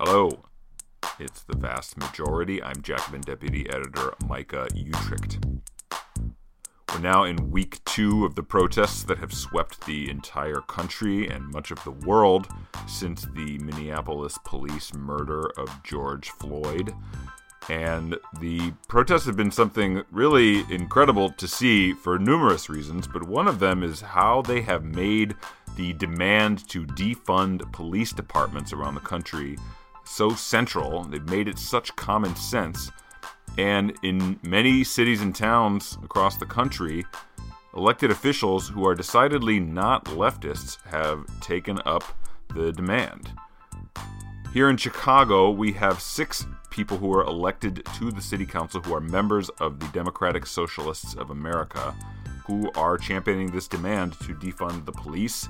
Hello. It's the vast majority. I'm Jacobin Deputy Editor Micah Uetricht. We're now in week two of the protests that have swept the entire country and much of the world since the Minneapolis police murder of George Floyd. And the protests have been something really incredible to see for numerous reasons, but one of them is how they have made the demand to defund police departments around the country so central. They've made it such common sense. And in many cities and towns across the country, elected officials who are decidedly not leftists have taken up the demand. Here in Chicago, we have six people who are elected to the city council who are members of the Democratic Socialists of America who are championing this demand to defund the police.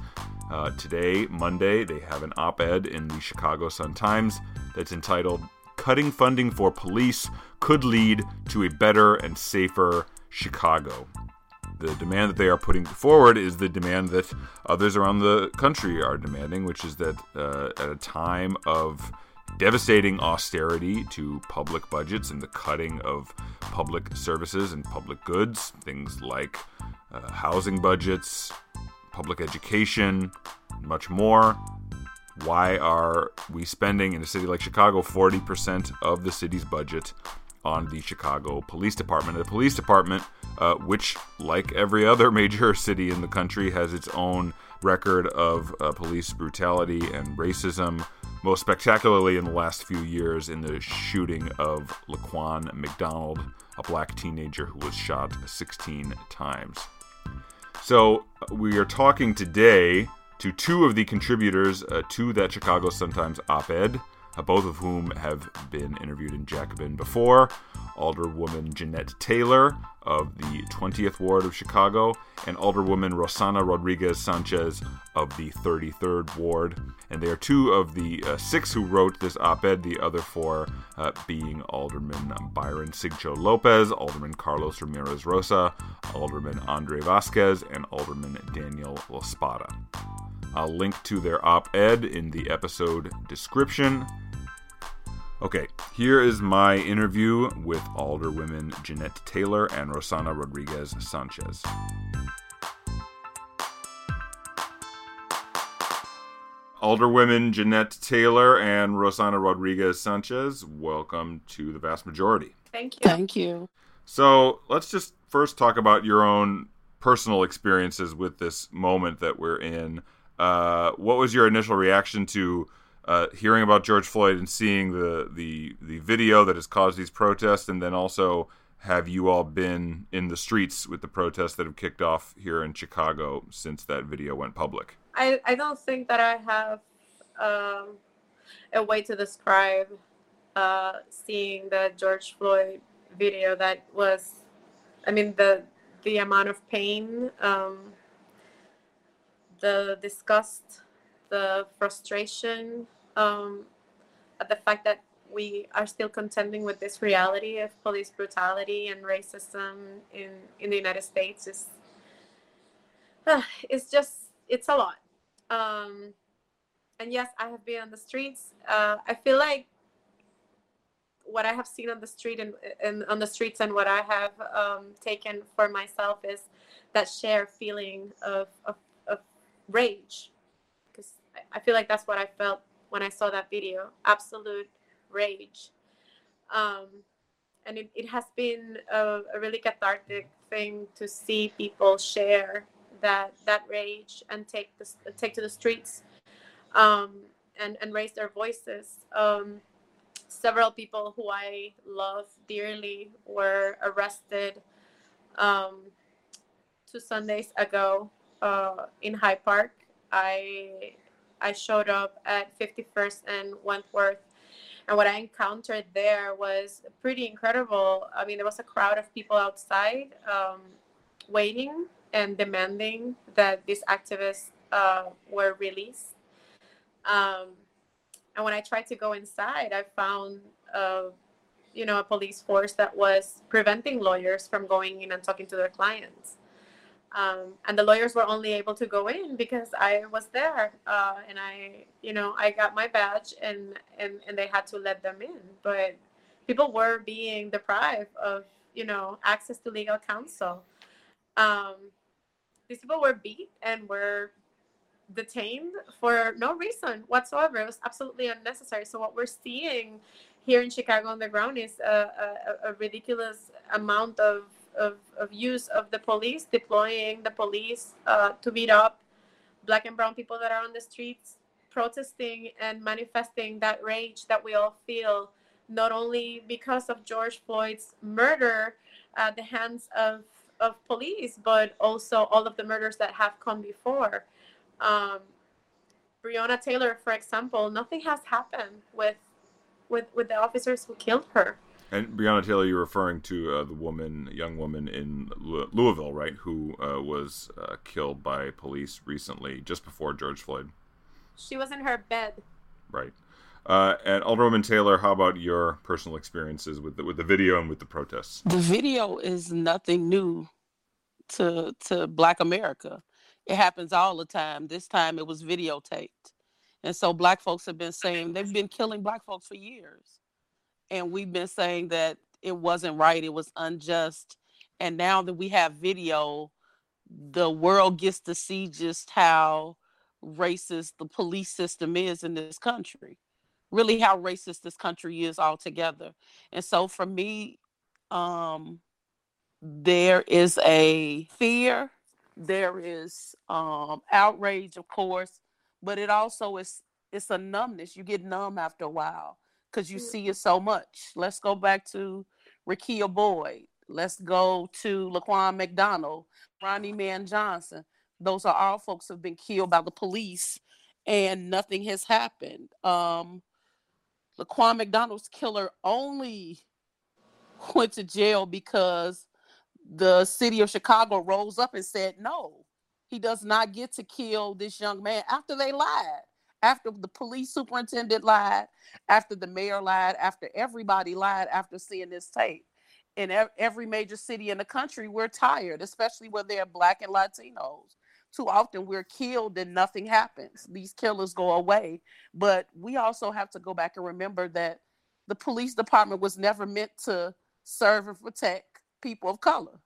Uh, today, Monday, they have an op ed in the Chicago Sun Times that's entitled Cutting Funding for Police Could Lead to a Better and Safer Chicago. The demand that they are putting forward is the demand that others around the country are demanding, which is that uh, at a time of devastating austerity to public budgets and the cutting of public services and public goods, things like uh, housing budgets, public education, much more. Why are we spending in a city like Chicago 40% of the city's budget on the Chicago Police Department? The police department, uh, which, like every other major city in the country, has its own record of uh, police brutality and racism, most spectacularly in the last few years in the shooting of Laquan McDonald, a black teenager who was shot 16 times. So, we are talking today to two of the contributors uh, to that Chicago Sun-Times op ed uh, both of whom have been interviewed in Jacobin before. Alderwoman Jeanette Taylor of the 20th Ward of Chicago, and Alderwoman Rossana Rodriguez Sanchez of the 33rd Ward. And they are two of the uh, six who wrote this op ed, the other four uh, being Alderman Byron Sigcho Lopez, Alderman Carlos Ramirez Rosa, Alderman Andre Vasquez, and Alderman Daniel La Spata. I'll link to their op ed in the episode description. Okay, here is my interview with Alderwomen Jeanette Taylor and Rossana Rodriguez Sanchez. Alderwomen Jeanette Taylor and Rossana Rodriguez Sanchez, welcome to the vast majority. Thank you. Thank you. So let's just first talk about your own personal experiences with this moment that we're in. Uh, what was your initial reaction to uh, hearing about George Floyd and seeing the, the the video that has caused these protests, and then also have you all been in the streets with the protests that have kicked off here in Chicago since that video went public? I, I don't think that I have um, a way to describe uh, seeing the George Floyd video that was, I mean, the the amount of pain, um, the disgust, the frustration, um, at the fact that we are still contending with this reality of police brutality and racism in, in the United States is uh, it's just it's a lot. Um, and yes, I have been on the streets. Uh, I feel like what I have seen on the street and, and on the streets and what I have um, taken for myself is that shared feeling of, of, of rage because I feel like that's what I felt when I saw that video. Absolute rage. Um, and it, it has been a, a, really cathartic thing to see people share that that rage and take the, take to the streets um, and and raise their voices. Um, several people who I love dearly were arrested um, two Sundays ago uh, in Hyde Park. I I showed up at 51st and Wentworth. And what I encountered there was pretty incredible. I mean, there was a crowd of people outside um, waiting and demanding that these activists uh, were released. Um, and when I tried to go inside, I found, uh, you know, a police force that was preventing lawyers from going in and talking to their clients. Um, and the lawyers were only able to go in because I was there, uh, and I, you know, I got my badge, and and and they had to let them in. But people were being deprived of, you know, access to legal counsel. Um, these people were beat and were detained for no reason whatsoever. It was absolutely unnecessary. So what we're seeing here in Chicago on the ground is a, a, a ridiculous amount of of, of use of the police, deploying the police uh, to beat up black and brown people that are on the streets, protesting and manifesting that rage that we all feel, not only because of George Floyd's murder at the hands of, of police, but also all of the murders that have come before. Um, Breonna Taylor, for example, nothing has happened with with with the officers who killed her. And Breonna Taylor, you're referring to uh, the woman, young woman in Louisville, right, who uh, was uh, killed by police recently, just before George Floyd. She was in her bed. Right. Uh, and Alderwoman Taylor, how about your personal experiences with the, with the video and with the protests? The video is nothing new to to Black America. It happens all the time. This time it was videotaped, and so Black folks have been saying they've been killing Black folks for years and we've been saying that it wasn't right, it was unjust. And now that we have video, the world gets to see just how racist the police system is in this country. Really, how racist this country is altogether. And so, for me, um, there is a fear, there is um, outrage, of course, but it also is it's a numbness. You get numb after a while because you mm. see it so much. Let's go back to Rekia Boyd. Let's go to Laquan McDonald, Ronnieman Johnson. Those are all folks who have been killed by the police and nothing has happened. Um, Laquan McDonald's killer only went to jail because the city of Chicago rose up and said, no, he does not get to kill this young man after they lied after the police superintendent lied, after the mayor lied, after everybody lied after seeing this tape. In every major city in the country, we're tired, especially where they're black and Latinos. Too often we're killed and nothing happens. These killers go away. But we also have to go back and remember that the police department was never meant to serve and protect people of color.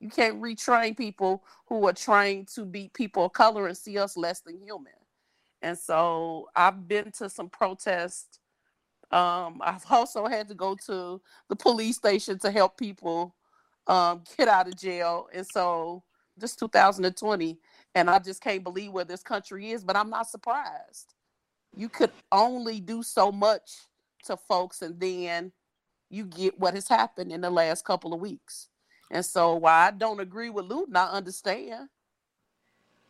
You can't retrain people who are trained to be people of color and see us less than human. And so I've been to some protests. Um, I've also had to go to the police station to help people um, get out of jail. And so this 2020, and I just can't believe where this country is, but I'm not surprised. You could only do so much to folks, and then you get what has happened in the last couple of weeks. And so, while I don't agree with looting, I understand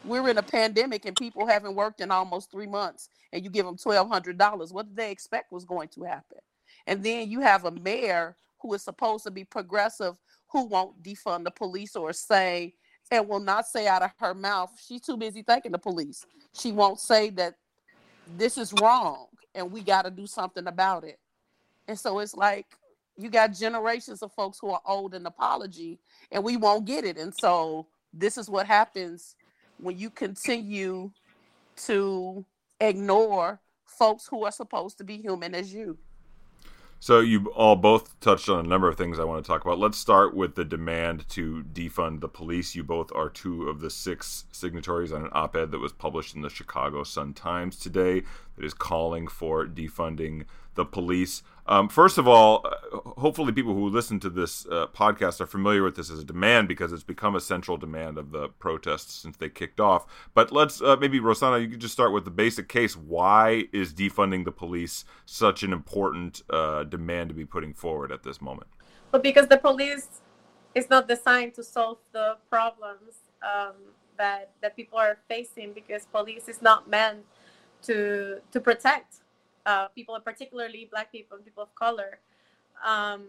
we're in a pandemic and people haven't worked in almost three months and you give them $1,200. What did they expect was going to happen? And then you have a mayor who is supposed to be progressive who won't defund the police or say, and will not say out of her mouth, she's too busy thanking the police. She won't say that this is wrong and we got to do something about it. And so it's like you got generations of folks who are owed an apology and we won't get it. And so this is what happens when you continue to ignore folks who are supposed to be human as you. So you all both touched on a number of things I want to talk about. Let's start with the demand to defund the police. You both are two of the six signatories on an op-ed that was published in the Chicago Sun Times today that is calling for defunding the police. Um, first of all, uh, hopefully, people who listen to this uh, podcast are familiar with this as a demand because it's become a central demand of the protests since they kicked off. But let's uh, maybe, Rossana, you could just start with the basic case. Why is defunding the police such an important uh, demand to be putting forward at this moment? Well, because the police is not designed to solve the problems um, that that people are facing. Because police is not meant to to protect uh, people, particularly Black people and people of color. Um,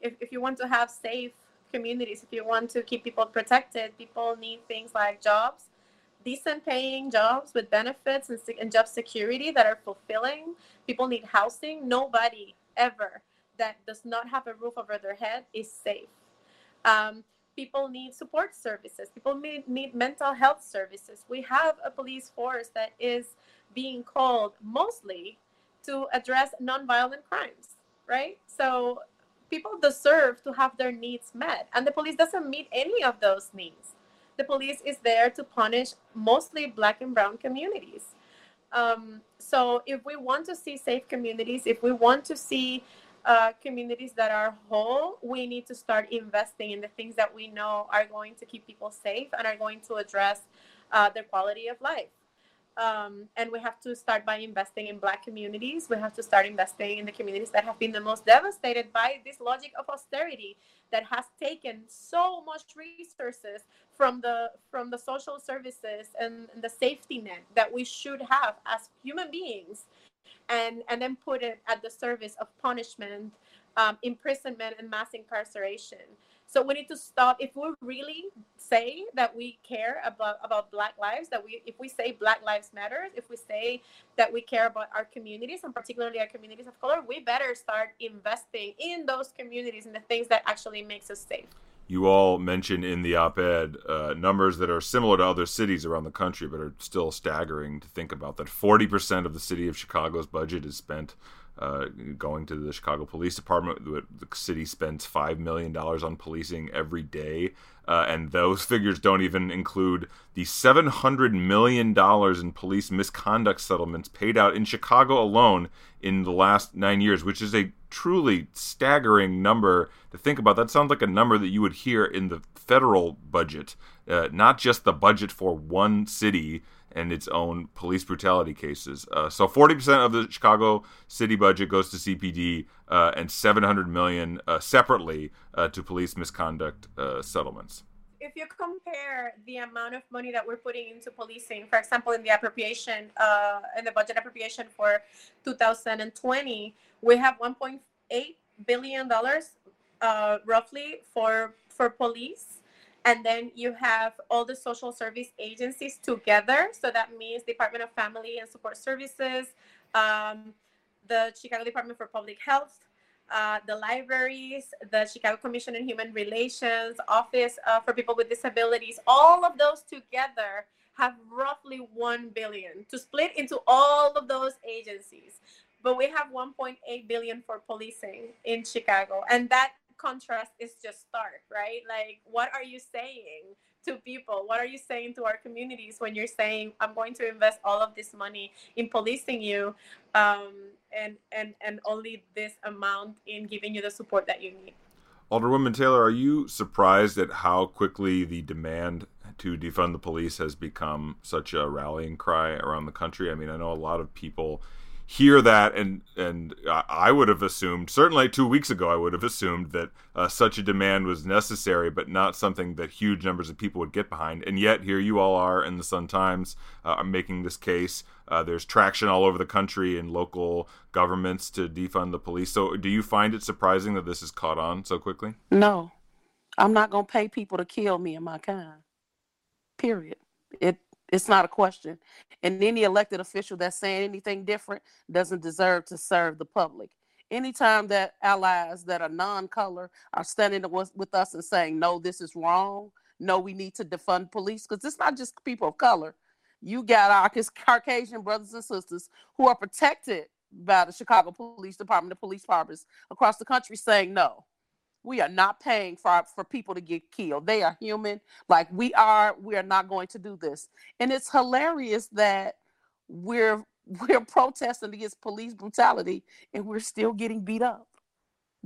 if, if you want to have safe communities, if you want to keep people protected, people need things like jobs, decent paying jobs with benefits and, and job security that are fulfilling. People need housing. Nobody ever that does not have a roof over their head is safe. Um, people need support services. People need, need mental health services. We have a police force that is being called mostly to address nonviolent crimes, right? So people deserve to have their needs met, and the police doesn't meet any of those needs. The police is there to punish mostly Black and Brown communities. Um, so if we want to see safe communities, if we want to see uh, communities that are whole, we need to start investing in the things that we know are going to keep people safe and are going to address uh, their quality of life. Um, and we have to start by investing in Black communities. We have to start investing in the communities that have been the most devastated by this logic of austerity that has taken so much resources from the from the social services and, and the safety net that we should have as human beings and and then put it at the service of punishment, um, imprisonment, and mass incarceration. So we need to stop. If we really say that we care about about Black lives, that we if we say Black Lives Matter, if we say that we care about our communities and particularly our communities of color, we better start investing in those communities and the things that actually makes us safe you all mentioned in the op-ed uh, numbers that are similar to other cities around the country, but are still staggering to think about. That 40% of the city of Chicago's budget is spent uh, going to the Chicago Police Department. The, city spends five million dollars on policing every day, uh, and those figures don't even include the 700 million dollars in police misconduct settlements paid out in Chicago alone in the last nine years, which is a truly staggering number to think about. That sounds like a number that you would hear in the federal budget, uh, not just the budget for one city and its own police brutality cases. Uh, so 40% of the Chicago city budget goes to CPD uh, and 700 million uh, separately uh, to police misconduct uh, settlements. If you compare the amount of money that we're putting into policing, for example, in the appropriation, uh, in the budget appropriation for 2020, we have 1.8 billion dollars roughly for for police and then you have all the social service agencies together. So that means department of family and support services um, the chicago department for public health uh, the libraries the chicago commission on human relations office uh, for people with disabilities. All of those together have roughly 1 billion to split into all of those agencies. But we have 1.8 billion for policing in chicago. And that contrast is just stark, right? Like, what are you saying to people? What are you saying to our communities when you're saying, I'm going to invest all of this money in policing you um, and, and, and only this amount in giving you the support that you need? Alderwoman Taylor, are you surprised at how quickly the demand to defund the police has become such a rallying cry around the country? I mean, I know a lot of people hear that and and I would have assumed certainly two weeks ago I would have assumed that uh, such a demand was necessary but not something that huge numbers of people would get behind. And yet here you all are in the Sun Times uh, making this case. Uh, there's traction all over the country in local governments to defund the police. So do you find it surprising that this has caught on so quickly? No. I'm not going to pay people to kill me and my kind. Period. It it's not a question. And any elected official that's saying anything different doesn't deserve to serve the public. Anytime that allies that are non-color are standing with us and saying, no, this is wrong. No, we need to defund police because it's not just people of color. You got our Caucasian brothers and sisters who are protected by the Chicago Police Department, the police departments across the country saying no we are not paying for for people to get killed. They are human, like we are. We are not going to do this, and it's hilarious that we're we're protesting against police brutality, and we're still getting beat up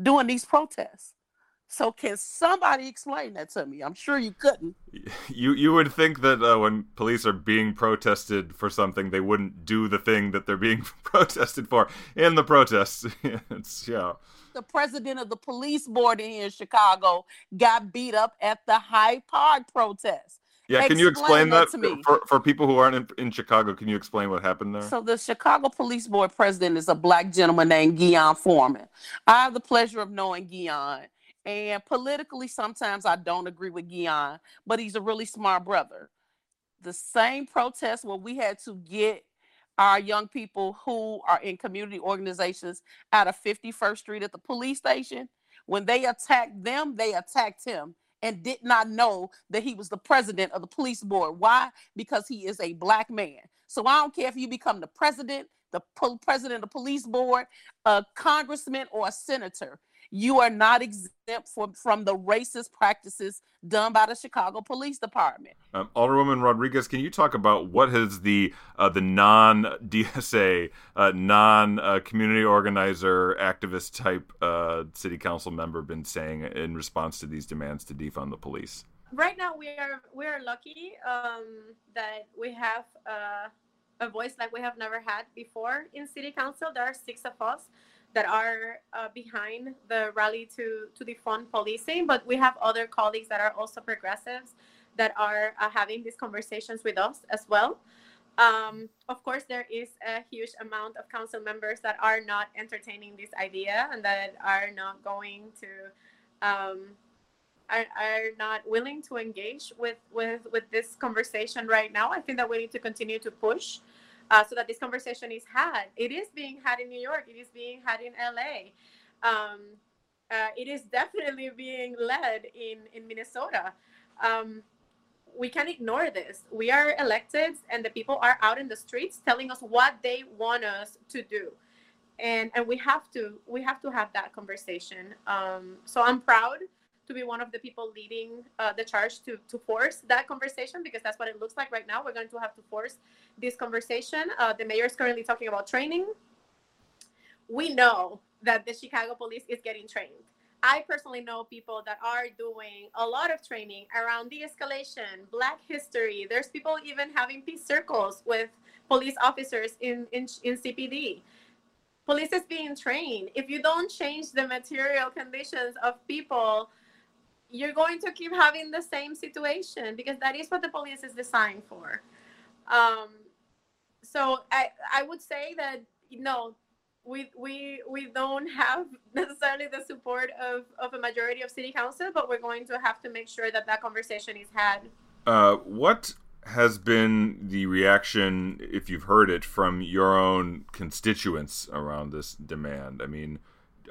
doing these protests. So can somebody explain that to me? I'm sure you couldn't. You you would think that uh, when police are being protested for something, they wouldn't do the thing that they're being protested for in the protests. it's yeah the president of the police board here in Chicago got beat up at the Hyde Park protest. Yeah, can you explain that, that to me? For, for people who aren't in, in, Chicago? Can you explain what happened there? So the Chicago Police Board president is a black gentleman named Ghian Foreman. I have the pleasure of knowing Ghian, and politically, sometimes I don't agree with Ghian, but he's a really smart brother. The same protest where we had to get our young people who are in community organizations out of 51st Street at the police station. When they attacked them, they attacked him and did not know that he was the president of the police board. Why? Because he is a black man. So I don't care if you become the president, the po- president of the police board, a congressman, or a senator you are not exempt from, from the racist practices done by the Chicago Police Department. Um, Alderwoman Rodriguez, can you talk about what has the uh, the non DSA, uh, non uh, community organizer, activist type uh, city council member been saying in response to these demands to defund the police? Right now, we are we are lucky um, that we have uh, a voice like we have never had before in city council. There are six of us that are uh, behind the rally to to defund policing, but we have other colleagues that are also progressives that are uh, having these conversations with us as well. Um, of course, there is a huge amount of council members that are not entertaining this idea and that are not going to um, are, are not willing to engage with with with this conversation right now. I think that we need to continue to push uh, so that this conversation is had. It is being had in New York. It is being had in LA. Um, uh, it is definitely being led in in Minnesota. Um, we can't ignore this. We are elected, and the people are out in the streets telling us what they want us to do, and and we have to we have to have that conversation. Um, so I'm proud to be one of the people leading uh, the charge to, to force that conversation because that's what it looks like right now. We're going to have to force this conversation. Uh, the mayor is currently talking about training. We know that the Chicago police is getting trained. I personally know people that are doing a lot of training around de escalation, Black history. There's people even having peace circles with police officers in, in, in CPD police is being trained. If you don't change the material conditions of people you're going to keep having the same situation because that is what the police is designed for. Um, so I I would say that know we we we don't have necessarily the support of of a majority of city council, but we're going to have to make sure that that conversation is had. Uh, what has been the reaction, if you've heard it, from your own constituents around this demand? I mean,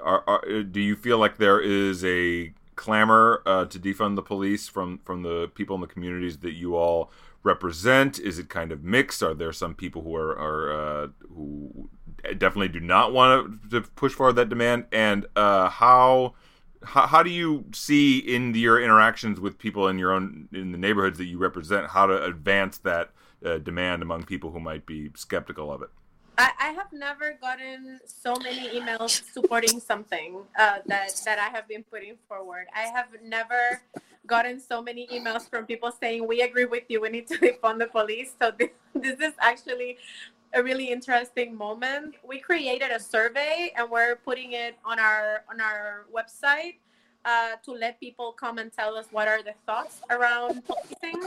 are, are do you feel like there is a clamor uh, to defund the police from from the people in the communities that you all represent? Is it kind of mixed? Are there some people who are, are uh, who definitely do not want to push forward that demand? And uh, how, how how do you see in your interactions with people in your own in the neighborhoods that you represent how to advance that uh, demand among people who might be skeptical of it? I, I have never gotten so many emails supporting something uh, that that I have been putting forward. I have never gotten so many emails from people saying we agree with you. We need to defund the police. So this, this is actually a really interesting moment. We created a survey and we're putting it on our on our website uh, to let people come and tell us what are the thoughts around policing.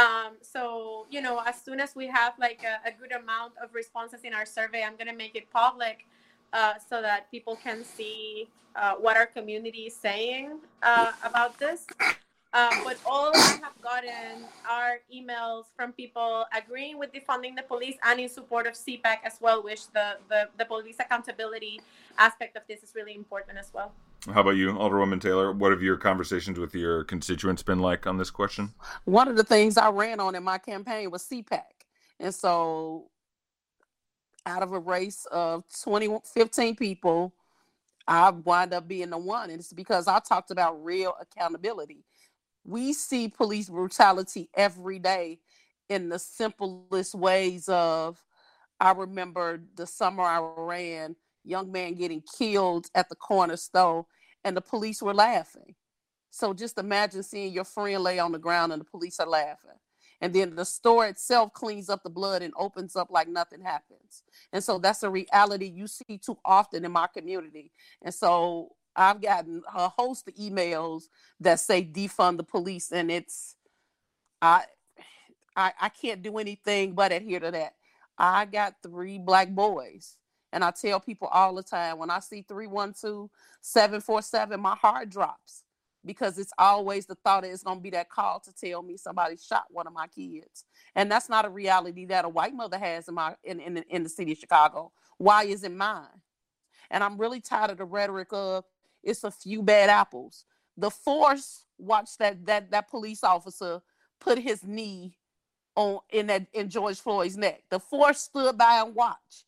Um, so, you know, as soon as we have like a, a, good amount of responses in our survey, I'm going to make it public uh, so that people can see uh, what our community is saying uh, about this. Uh, but all I have gotten are emails from people agreeing with defunding the police and in support of CPAC as well, which the, the, the police accountability aspect of this is really important as well. How about you, Alderwoman Taylor? What have your conversations with your constituents been like on this question? One of the things I ran on in my campaign was CPAC. And so, out of a race of 20, 15 people, I wind up being the one. And it's because I talked about real accountability. We see police brutality every day in the simplest ways of I remember the summer I ran young man getting killed at the corner store and the police were laughing. So just imagine seeing your friend lay on the ground and the police are laughing. And then the store itself cleans up the blood and opens up like nothing happens. And so that's a reality you see too often in my community. And so I've gotten a host of emails that say defund the police, and it's I I, I can't do anything but adhere to that. I got three black boys and I tell people all the time when I see 312 747, my heart drops because it's always the thought that it's going to be that call to tell me somebody shot one of my kids. And that's not a reality that a white mother has in my in, in, in the city of Chicago. Why is it mine? And I'm really tired of the rhetoric of it's a few bad apples. The force watched that that that police officer put his knee on in that in George Floyd's neck. The force stood by and watched.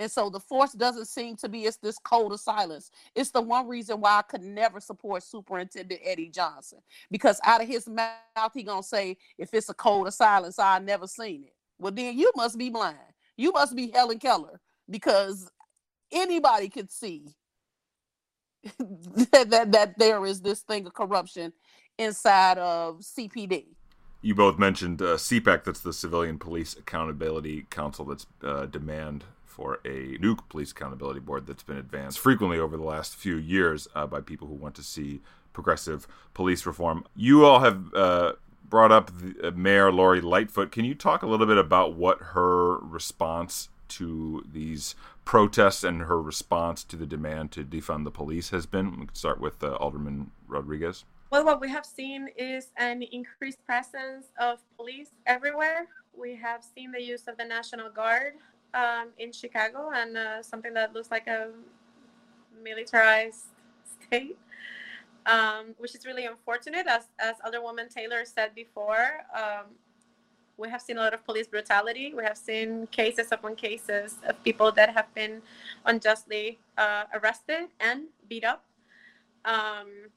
And so the force doesn't seem to be it's this code of silence. It's the one reason why I could never support Superintendent Eddie Johnson. Because out of his mouth, he gonna say, if it's a code of silence, I never seen it. Well, then you must be blind. You must be Helen Keller because anybody could see that, that that there is this thing of corruption inside of CPD. You both mentioned uh, CPAC, that's the Civilian Police Accountability Council, that's uh, demand for a new police accountability board that's been advanced frequently over the last few years uh, by people who want to see progressive police reform. You all have uh, brought up the, uh, Mayor Lori Lightfoot. Can you talk a little bit about what her response to these protests and her response to the demand to defund the police has been? We can start with uh, Alderman Rodriguez. Well, what we have seen is an increased presence of police everywhere. We have seen the use of the National Guard um, in Chicago and uh, something that looks like a militarized state, um, which is really unfortunate. As, as Alderwoman Taylor said before, um, we have seen a lot of police brutality. We have seen cases upon cases of people that have been unjustly uh, arrested and beat up. Um,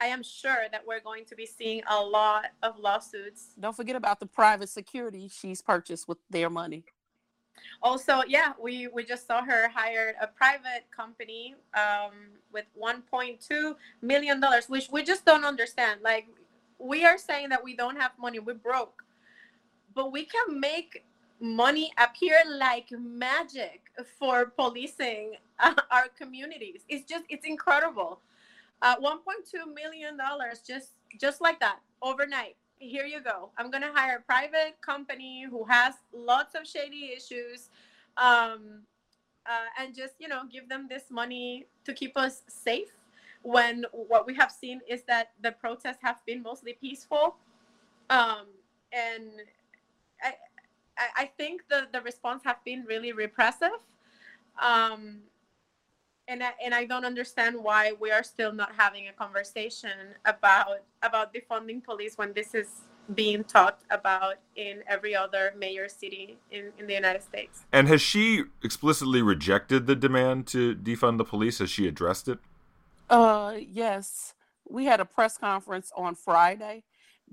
I am sure that we're going to be seeing a lot of lawsuits. Don't forget about the private security she's purchased with their money. Also, yeah, we, we just saw her hired a private company um, with 1.2 million dollars, which we just don't understand. Like, we are saying that we don't have money, we're broke, but we can make money appear like magic for policing uh, our communities. It's just it's incredible. Uh, 1.2 million dollars just just like that overnight here you go. I'm going to hire a private company who has lots of shady issues um, uh, and just, you know, give them this money to keep us safe when what we have seen is that the protests have been mostly peaceful. Um, and I, I think the, the response have been really repressive. Um, and I, and I don't understand why we are still not having a conversation about about defunding police when this is being talked about in every other major city in, in the United States. And has she explicitly rejected the demand to defund the police? Has she addressed it? Uh yes. We had a press conference on Friday.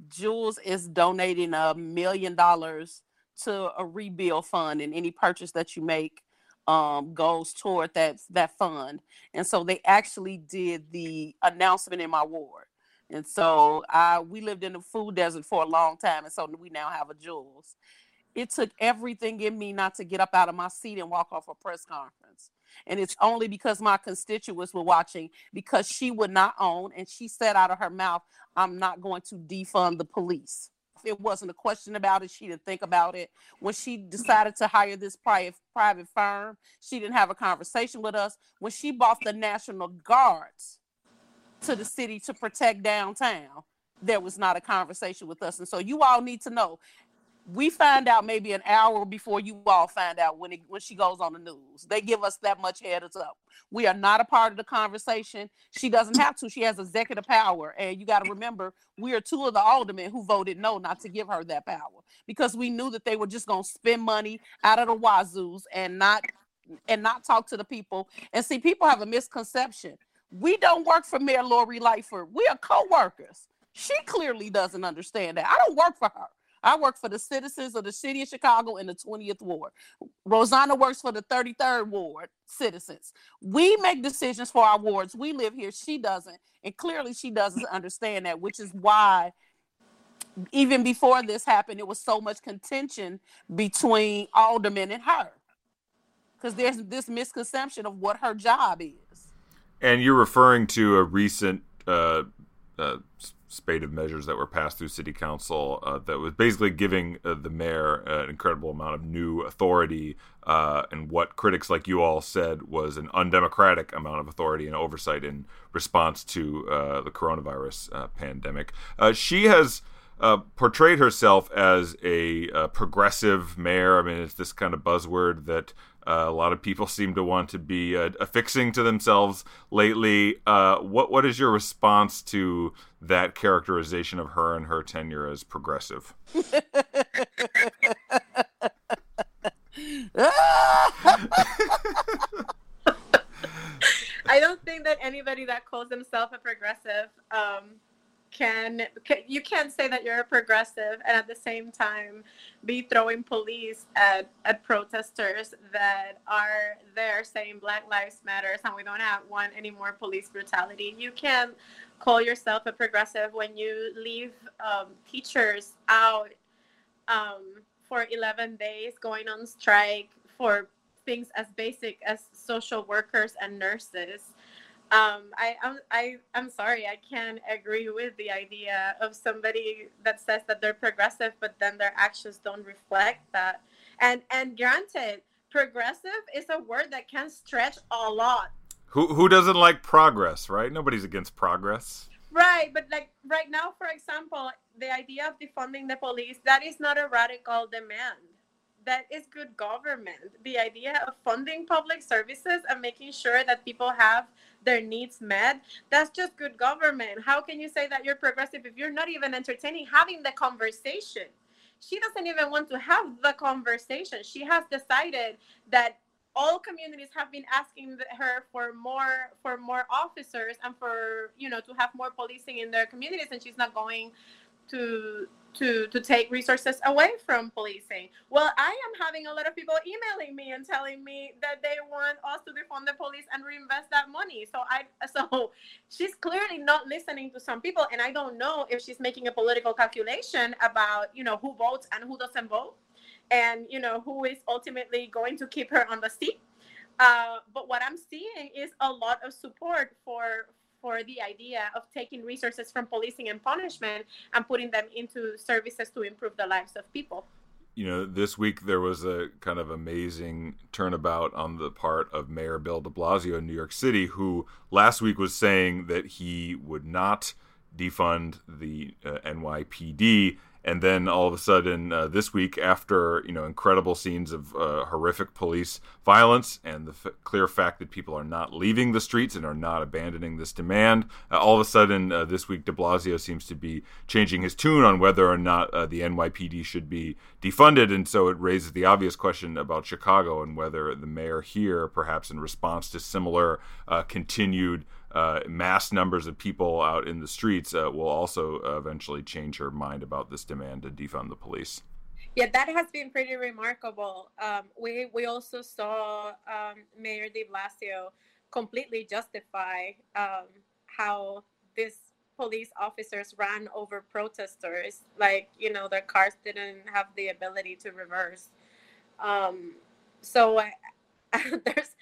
Jewels is donating a million dollars to a rebuild fund in any purchase that you make um, goes toward that that fund. And so they actually did the announcement in my ward. And so I we lived in the food desert for a long time, and so we now have a Jewels. It took everything in me not to get up out of my seat and walk off a press conference. And it's only because my constituents were watching, because she would not own, and she said out of her mouth, I'm not going to defund the police it wasn't a question about it. She didn't think about it. When she decided to hire this private private firm, she didn't have a conversation with us. When she bought the National Guards to the city to protect downtown, there was not a conversation with us. And so you all need to know we find out maybe an hour before you all find out when it, when she goes on the news. They give us that much heads up. We are not a part of the conversation. She doesn't have to. She has executive power, and you got to remember we are two of the aldermen who voted no not to give her that power because we knew that they were just going to spend money out of the wazoos and not and not talk to the people. And see, people have a misconception. We don't work for Mayor Lori Lightfoot. We are co-workers. She clearly doesn't understand that. I don't work for her. I work for the citizens of the city of Chicago in the 20th ward. Rossana works for the 33rd ward citizens. We make decisions for our wards. We live here. She doesn't. And clearly she doesn't understand that, which is why even before this happened, it was so much contention between aldermen and her. Because there's this misconception of what her job is. And you're referring to a recent uh, uh, spate of measures that were passed through city council uh, that was basically giving uh, the mayor an incredible amount of new authority uh, and what critics like you all said was an undemocratic amount of authority and oversight in response to uh, the coronavirus uh, pandemic. Uh, she has uh, portrayed herself as a, progressive mayor. I mean, it's this kind of buzzword that uh, a lot of people seem to want to be uh, affixing to themselves lately. Uh, what what is your response to that characterization of her and her tenure as progressive? I don't think that anybody that calls themselves a progressive um, can, you can't say that you're a progressive and at the same time be throwing police at, at protesters that are there saying Black Lives Matters and we don't have want any more police brutality. You can't call yourself a progressive when you leave um, teachers out um, for 11 days going on strike for things as basic as social workers and nurses. Um, I, I'm, I, I'm sorry, I can't agree with the idea of somebody that says that they're progressive, but then their actions don't reflect that. And, and granted, progressive is a word that can stretch a lot. Who, who doesn't like progress, right? Nobody's against progress. Right, but like right now, for example, the idea of defunding the police, that is not a radical demand that is good government. The idea of funding public services and making sure that people have their needs met, that's just good government. How can you say that you're progressive if you're not even entertaining having the conversation? She doesn't even want to have the conversation. She has decided that all communities have been asking her for more for more officers and for you know to have more policing in their communities and she's not going to to to take resources away from policing. Well, I am having a lot of people emailing me and telling me that they want us to defund the police and reinvest that money. So I so she's clearly not listening to some people, and I don't know if she's making a political calculation about you know who votes and who doesn't vote, and you know who is ultimately going to keep her on the seat. Uh, but what I'm seeing is a lot of support for for the idea of taking resources from policing and punishment and putting them into services to improve the lives of people. You know, this week there was a kind of amazing turnabout on the part of Mayor Bill de Blasio in New York City, who last week was saying that he would not defund the uh, NYPD and then all of a sudden uh, this week after you know incredible scenes of uh, horrific police violence and the f- clear fact that people are not leaving the streets and are not abandoning this demand uh, all of a sudden uh, this week de blasio seems to be changing his tune on whether or not uh, the nypd should be defunded. And so it raises the obvious question about chicago and whether the mayor here perhaps in response to similar uh, continued uh, mass numbers of people out in the streets uh, will also eventually change her mind about this demand to defund the police. Yeah, that has been pretty remarkable. Um, we we also saw um, Mayor De Blasio completely justify um, how these police officers ran over protesters. Like you know, their cars didn't have the ability to reverse. Um, so there's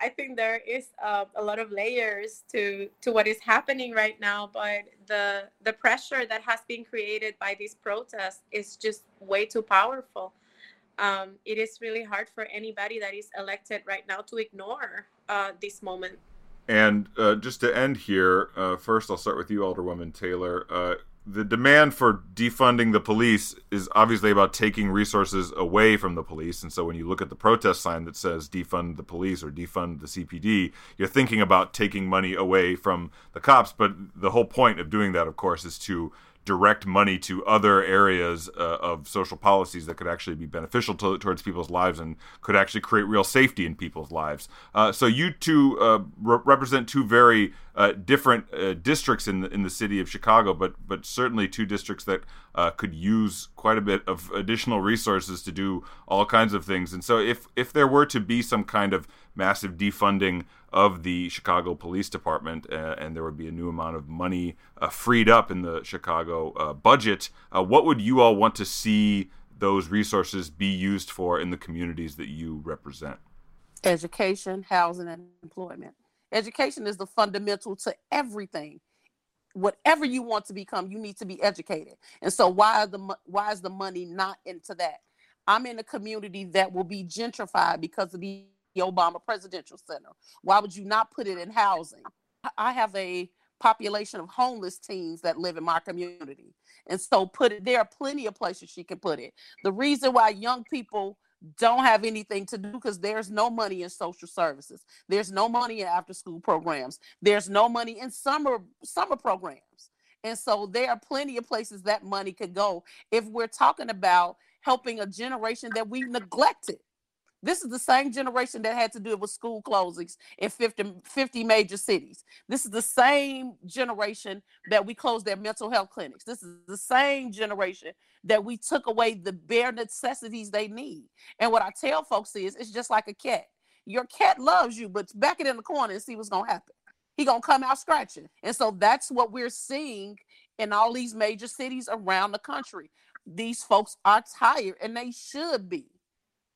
I think there is uh, a lot of layers to to what is happening right now, but the the pressure that has been created by these protests is just way too powerful. Um, it is really hard for anybody that is elected right now to ignore uh, this moment. And uh, just to end here, uh, first I'll start with you, Alderwoman Taylor. The demand for defunding the police is obviously about taking resources away from the police. And so when you look at the protest sign that says defund the police or defund the CPD, you're thinking about taking money away from the cops. But the whole point of doing that, of course, is to direct money to other areas uh, of social policies that could actually be beneficial to, towards people's lives and could actually create real safety in people's lives. Uh, so you two uh, re- represent two very uh, different uh, districts in the, in the city of Chicago, but but certainly two districts that uh, could use quite a bit of additional resources to do all kinds of things. And so if if there were to be some kind of massive defunding of the Chicago Police Department, uh, and there would be a new amount of money uh, freed up in the Chicago uh, budget. What would you all want to see those resources be used for in the communities that you represent? Education, housing, and employment. Education is the fundamental to everything. Whatever you want to become, you need to be educated. And so, why the why is the money not into that? I'm in a community that will be gentrified because of the Obama Presidential Center? Why would you not put it in housing? I have a population of homeless teens that live in my community. And so put it there are plenty of places she can put it. The reason why young people don't have anything to do because there's no money in social services. There's no money in after school programs. There's no money in summer summer programs. And so there are plenty of places that money could go if we're talking about helping a generation that we neglected. This is the same generation that had to do it with school closings in 50, 50 major cities. This is the same generation that we closed their mental health clinics. This is the same generation that we took away the bare necessities they need. And what I tell folks is it's just like a cat. Your cat loves you, but back it in the corner and see what's gonna happen. He gonna come out scratching. And so that's what we're seeing in all these major cities around the country. These folks are tired and they should be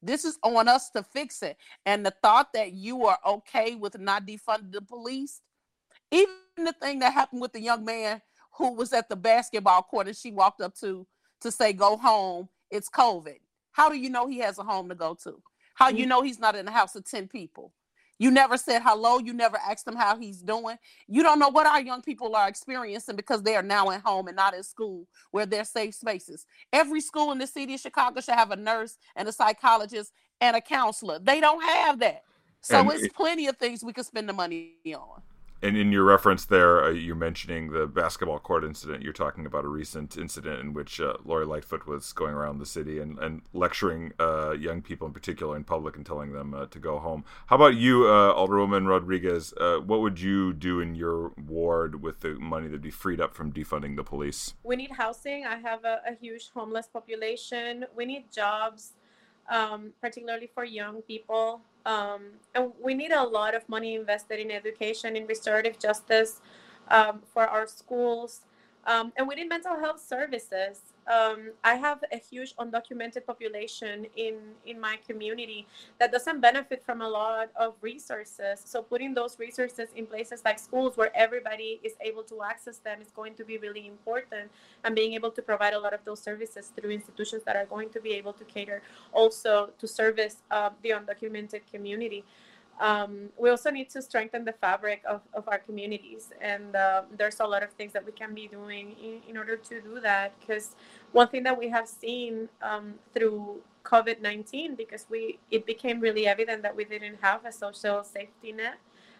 this is on us to fix it. And the thought that you are okay with not defunding the police, even the thing that happened with the young man who was at the basketball court and she walked up to to say, go home, it's COVID. How do you know he has a home to go to? How you mm. know he's not in a house of 10 people? You never said hello. You never asked him how he's doing. You don't know what our young people are experiencing because they are now at home and not in school where they're safe spaces. Every school in the city of Chicago should have a nurse and a psychologist and a counselor. They don't have that. So and it's plenty of things we could spend the money on and in your reference there, uh, you're mentioning the basketball court incident. You're talking about a recent incident in which uh, Lori Lightfoot was going around the city and, and lecturing uh, young people in particular in public and telling them uh, to go home. How about you, uh, Alderwoman Rodriguez? Uh, what would you do in your ward with the money that'd be freed up from defunding the police? We need housing. I have a, a huge homeless population. We need jobs um, particularly for young people. Um, and we need a lot of money invested in education, in restorative justice um, for our schools. Um, and within mental health services um, I have a huge undocumented population in in my community that doesn't benefit from a lot of resources. So putting those resources in places like schools where everybody is able to access them is going to be really important, and being able to provide a lot of those services through institutions that are going to be able to cater also to service uh, the undocumented community um, we also need to strengthen the fabric of, of our communities and uh, there's a lot of things that we can be doing in, in order to do that because one thing that we have seen um, through covid-19 because we it became really evident that we didn't have a social safety net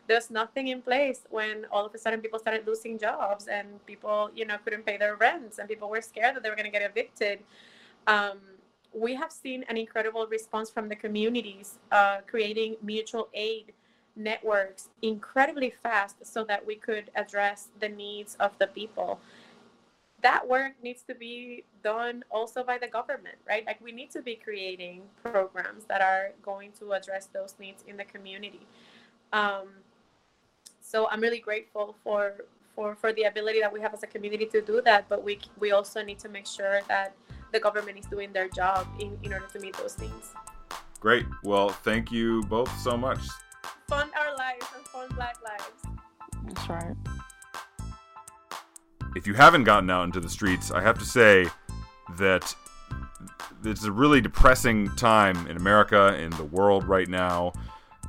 there's nothing in place when all of a sudden people started losing jobs and people you know couldn't pay their rents and people were scared that they were going to get evicted. Um, we have seen an incredible response from the communities, uh, creating mutual aid networks incredibly fast so that we could address the needs of the people. That work needs to be done also by the government, right? Like we need to be creating programs that are going to address those needs in the community. Um, so I'm really grateful for for for the ability that we have as a community to do that, but we we also need to make sure that the government is doing their job in, in order to meet those things. Great. Well, thank you both so much. Fund our lives and fund Black lives. That's right. If you haven't gotten out into the streets, I have to say that it's a really depressing time in America, in the world right now,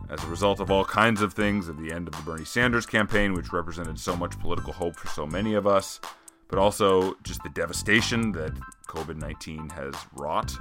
as a result of all kinds of things at the end of the Bernie Sanders campaign, which represented so much political hope for so many of us but also just the devastation that COVID 19 has wrought.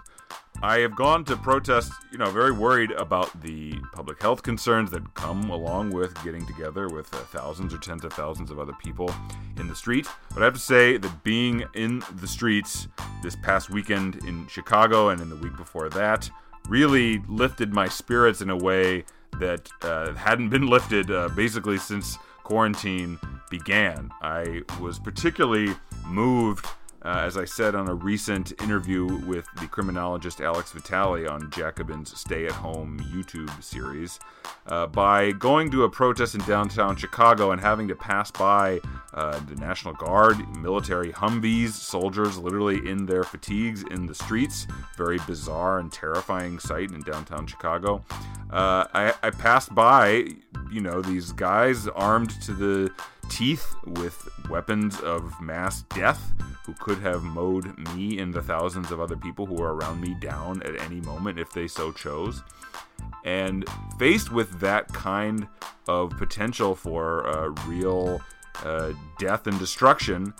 I have gone to protest, you know, very worried about the public health concerns that come along with getting together with uh, thousands or tens of thousands of other people in the street. But I have to say that being in the streets this past weekend in Chicago and in the week before that really lifted my spirits in a way that uh, hadn't been lifted uh, basically since quarantine began. I was particularly moved, uh, as I said on a recent interview with the criminologist Alex Vitale on Jacobin's Stay at Home YouTube series, uh, by going to a protest in downtown Chicago and having to pass by uh, the National Guard, military Humvees, soldiers literally in their fatigues in the streets. Very bizarre and terrifying sight in downtown Chicago. Uh, I, I passed by, you know, these guys armed to the teeth with weapons of mass death who could have mowed me and the thousands of other people who are around me down at any moment if they so chose. And faced with that kind of potential for uh, real uh, death and destruction,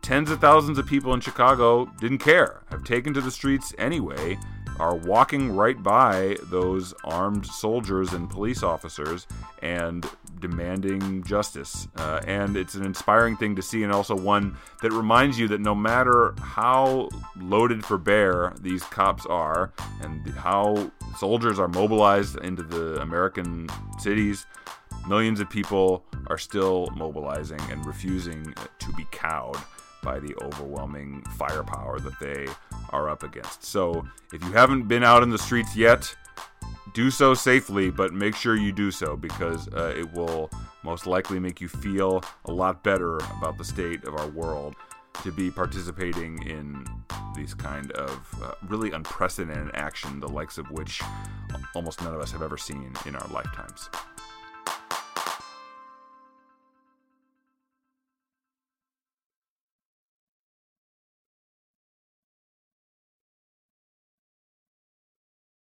tens of thousands of people in Chicago didn't care, have taken to the streets anyway, are walking right by those armed soldiers and police officers and demanding justice. Uh, and it's an inspiring thing to see, and also one that reminds you that no matter how loaded for bear these cops are, and how soldiers are mobilized into the American cities, millions of people are still mobilizing and refusing to be cowed by the overwhelming firepower that they are up against. So, if you haven't been out in the streets yet, do so safely, but make sure you do so because uh, it will most likely make you feel a lot better about the state of our world to be participating in these kind of uh, really unprecedented action, the likes of which almost none of us have ever seen in our lifetimes.